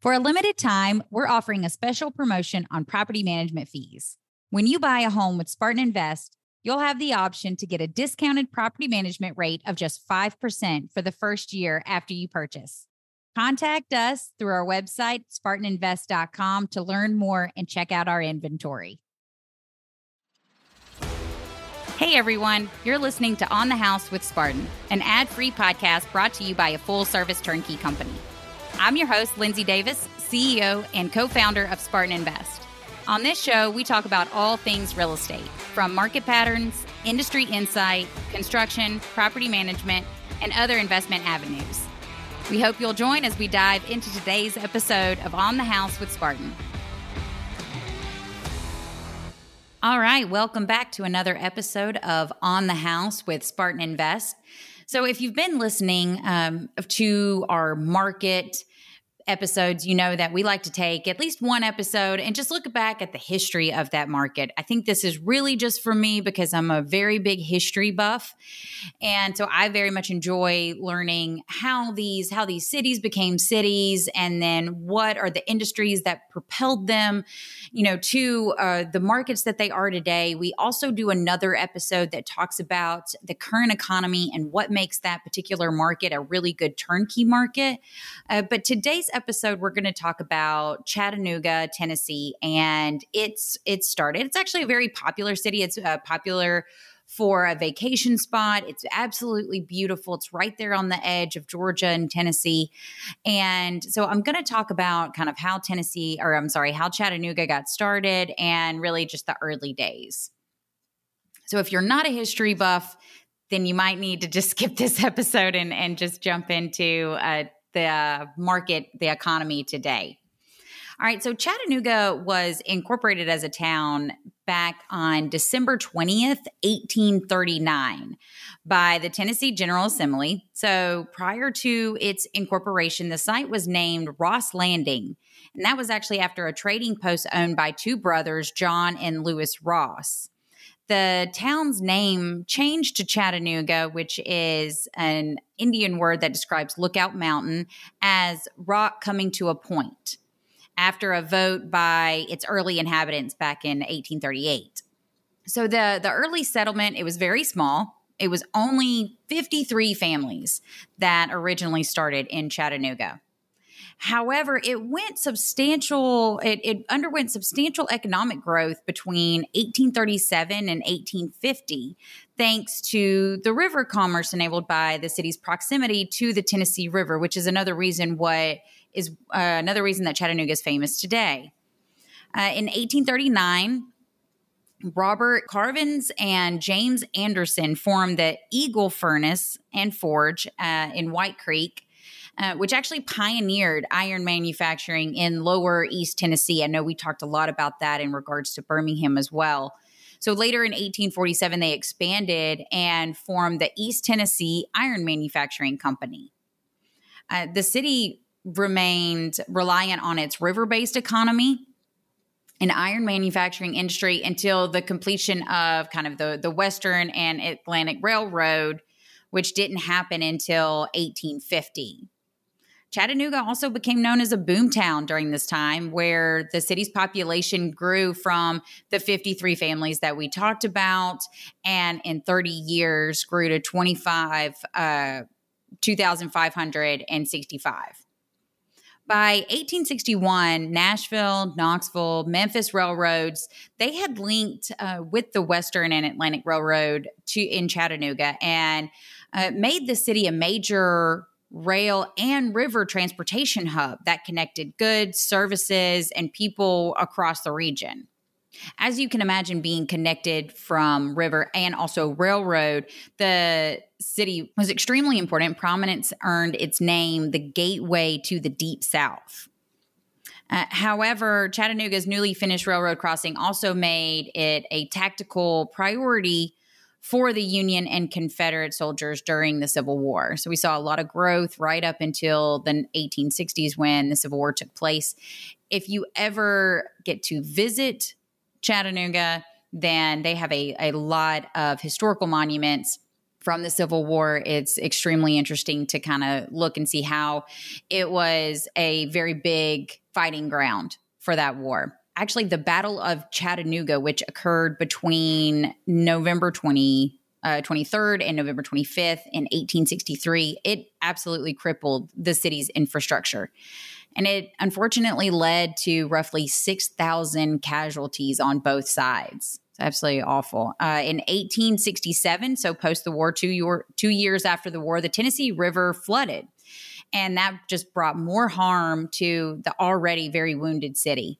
For a limited time, we're offering a special promotion on property management fees. When you buy a home with Spartan Invest, you'll have the option to get a discounted property management rate of just 5% for the first year after you purchase. Contact us through our website, SpartanInvest.com, to learn more and check out our inventory. Hey everyone, you're listening to On the House with Spartan, an ad free podcast brought to you by a full service turnkey company. I'm your host, Lindsay Davis, CEO and co founder of Spartan Invest. On this show, we talk about all things real estate, from market patterns, industry insight, construction, property management, and other investment avenues. We hope you'll join as we dive into today's episode of On the House with Spartan. All right, welcome back to another episode of On the House with Spartan Invest. So, if you've been listening um, to our market episodes, you know that we like to take at least one episode and just look back at the history of that market. I think this is really just for me because I'm a very big history buff. And so I very much enjoy learning how these how these cities became cities and then what are the industries that propelled them, you know, to uh, the markets that they are today. We also do another episode that talks about the current economy and what makes that particular market a really good turnkey market. Uh, but today's episode, we're going to talk about Chattanooga, Tennessee, and it's it started. It's actually a very popular city. It's uh, popular for a vacation spot. It's absolutely beautiful. It's right there on the edge of Georgia and Tennessee. And so I'm going to talk about kind of how Tennessee, or I'm sorry, how Chattanooga got started and really just the early days. So if you're not a history buff, then you might need to just skip this episode and, and just jump into uh, the market, the economy today. All right, so Chattanooga was incorporated as a town back on December 20th, 1839, by the Tennessee General Assembly. So prior to its incorporation, the site was named Ross Landing. And that was actually after a trading post owned by two brothers, John and Lewis Ross the town's name changed to Chattanooga, which is an Indian word that describes Lookout Mountain, as rock coming to a point after a vote by its early inhabitants back in 1838. So the the early settlement it was very small. It was only 53 families that originally started in Chattanooga. However, it went substantial, it, it underwent substantial economic growth between 1837 and 1850, thanks to the river commerce enabled by the city's proximity to the Tennessee River, which is another reason what is uh, another reason that Chattanooga is famous today. Uh, in 1839, Robert Cravens and James Anderson formed the Eagle Furnace and Forge uh, in White Creek uh, which actually pioneered iron manufacturing in lower East Tennessee. I know we talked a lot about that in regards to Birmingham as well. So later in 1847, they expanded and formed the East Tennessee Iron Manufacturing Company. Uh, the city remained reliant on its river based economy and iron manufacturing industry until the completion of kind of the, the Western and Atlantic Railroad, which didn't happen until 1850. Chattanooga also became known as a boomtown during this time, where the city's population grew from the 53 families that we talked about, and in 30 years grew to 25, uh, 2,565. By 1861, Nashville, Knoxville, Memphis railroads they had linked uh, with the Western and Atlantic Railroad to in Chattanooga and uh, made the city a major rail, and river transportation hub that connected goods, services, and people across the region. As you can imagine, being connected from river and also railroad, the city was extremely important. Prominence earned its name the gateway to the deep south. Uh, however, Chattanooga's newly finished railroad crossing also made it a tactical priority for the Union and Confederate soldiers during the Civil War. So we saw a lot of growth right up until the 1860s when the Civil War took place. If you ever get to visit Chattanooga, then they have a, a lot of historical monuments from the Civil War, it's extremely interesting to kind of look and see how it was a very big fighting ground for that war. Actually, the Battle of Chattanooga, which occurred between November 20, uh, 23rd and November 25th in 1863, it absolutely crippled the city's infrastructure. And it unfortunately led to roughly 6,000 casualties on both sides. It's absolutely awful. Uh, in 1867, so post the war, two, year, two years after the war, the Tennessee River flooded. And that just brought more harm to the already very wounded city.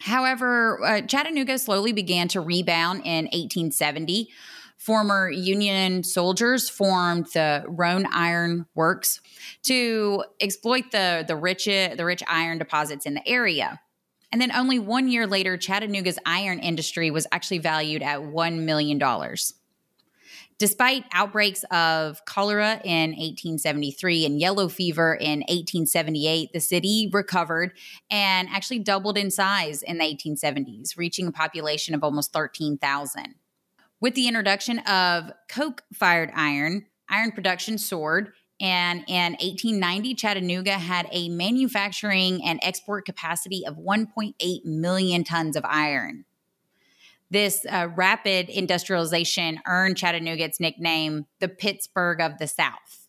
However, uh, Chattanooga slowly began to rebound in 1870 former Union soldiers formed the Roane Iron Works to exploit the the rich the rich iron deposits in the area. And then only one year later, Chattanooga's iron industry was actually valued at $1 million. Despite outbreaks of cholera in 1873 and yellow fever in 1878, the city recovered and actually doubled in size in the 1870s, reaching a population of almost 13,000. With the introduction of coke fired iron, iron production soared. And in 1890, Chattanooga had a manufacturing and export capacity of 1.8 million tons of iron. This uh, rapid industrialization earned Chattanooga its nickname, the Pittsburgh of the South.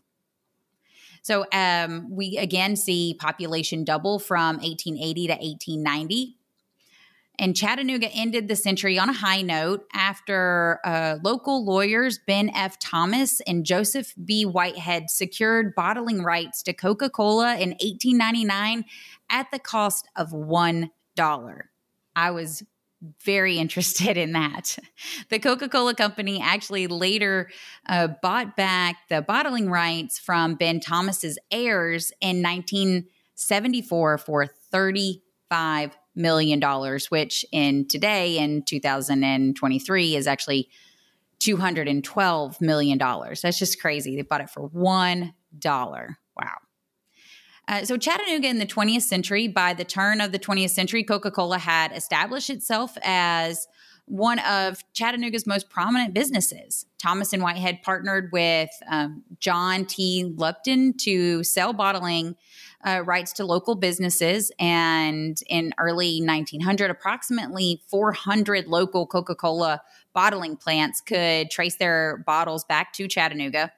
So um, we again see population double from 1880 to 1890. And Chattanooga ended the century on a high note after uh, local lawyers Ben F. Thomas and Joseph B. Whitehead secured bottling rights to Coca Cola in 1899 at the cost of $1. I was very interested in that. The Coca Cola Company actually later uh, bought back the bottling rights from Ben Thomas's heirs in 1974 for 35 million dollars, which in today in 2023 is actually 212 million dollars. That's just crazy. They bought it for one dollar. Wow. Uh, so, Chattanooga in the 20th century, by the turn of the 20th century, Coca Cola had established itself as one of Chattanooga's most prominent businesses. Thomas and Whitehead partnered with um, John T. Lupton to sell bottling uh, rights to local businesses. And in early 1900, approximately 400 local Coca Cola bottling plants could trace their bottles back to Chattanooga.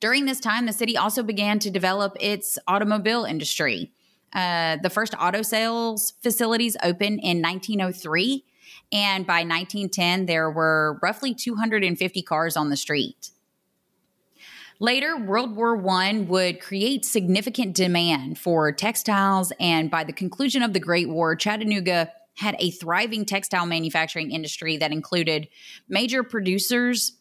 During this time, the city also began to develop its automobile industry. Uh, the first auto sales facilities opened in 1903. And by 1910, there were roughly 250 cars on the street. Later, World War I would create significant demand for textiles, and by the conclusion of the Great War, Chattanooga had a thriving textile manufacturing industry that included major producers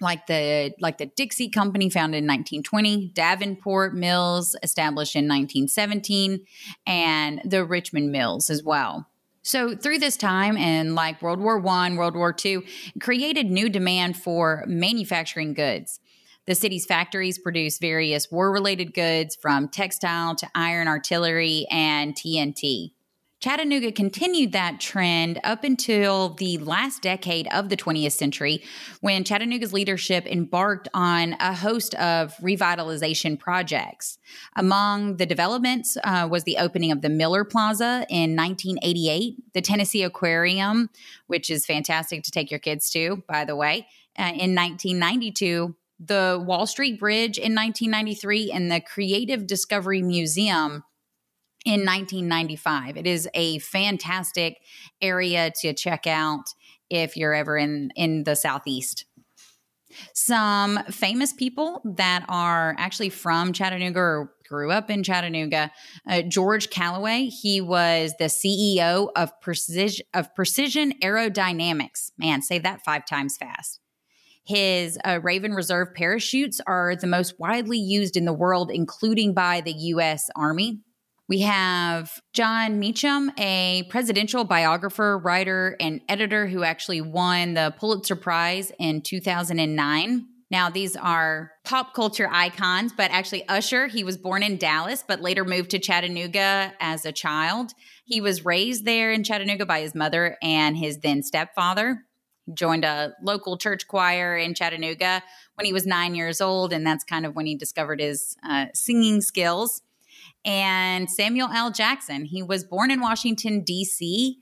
like the like the Dixie Company founded in 1920, Davenport Mills established in 1917, and the Richmond Mills as well. So through this time and like World War One, World War Two, created new demand for manufacturing goods. The city's factories produce various war related goods from textile to iron artillery and TNT. Chattanooga continued that trend up until the last decade of the 20th century when Chattanooga's leadership embarked on a host of revitalization projects. Among the developments uh, was the opening of the Miller Plaza in 1988, the Tennessee Aquarium, which is fantastic to take your kids to, by the way, uh, in 1992 the Wall Street Bridge in 1993 and the Creative Discovery Museum in 1995. It is a fantastic area to check out if you're ever in in the southeast. Some famous people that are actually from Chattanooga or grew up in Chattanooga. Uh, George Calloway, he was the CEO of Precision of Precision Aerodynamics. Man, say that five times fast. His uh, Raven Reserve parachutes are the most widely used in the world, including by the U.S. Army. We have Jon Meacham, a presidential biographer, writer, and editor who actually won the Pulitzer Prize in 2009. Now, these are pop culture icons, but actually, Usher, he was born in Dallas, but later moved to Chattanooga as a child. He was raised there in Chattanooga by his mother and his then stepfather. He joined a local church choir in Chattanooga when he was nine years old, and that's kind of when he discovered his uh, singing skills. And Samuel L. Jackson, he was born in Washington, D.C.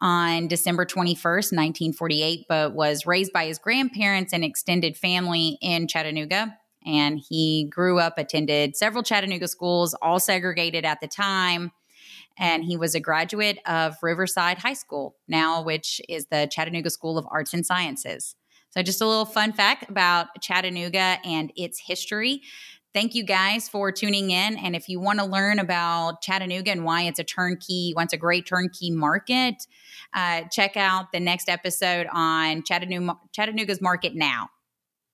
on December 21st, 1948, but was raised by his grandparents and extended family in Chattanooga. And he grew up, attended several Chattanooga schools, all segregated at the time and he was a graduate of Riverside High School, now which is the Chattanooga School of Arts and Sciences. So, just a little fun fact about Chattanooga and its history. Thank you guys for tuning in. And if you want to learn about Chattanooga and why it's a turnkey, why it's a great turnkey market, uh, check out the next episode on Chattanooga, Chattanooga's Market Now.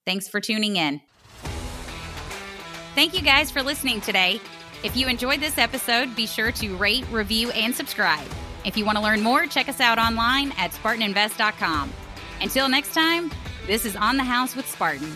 Thanks for tuning in. Thank you guys for listening today. If you enjoyed this episode, be sure to rate, review, and subscribe. If you want to learn more, check us out online at SpartanInvest.com. Until next time, this is On the House with Spartan.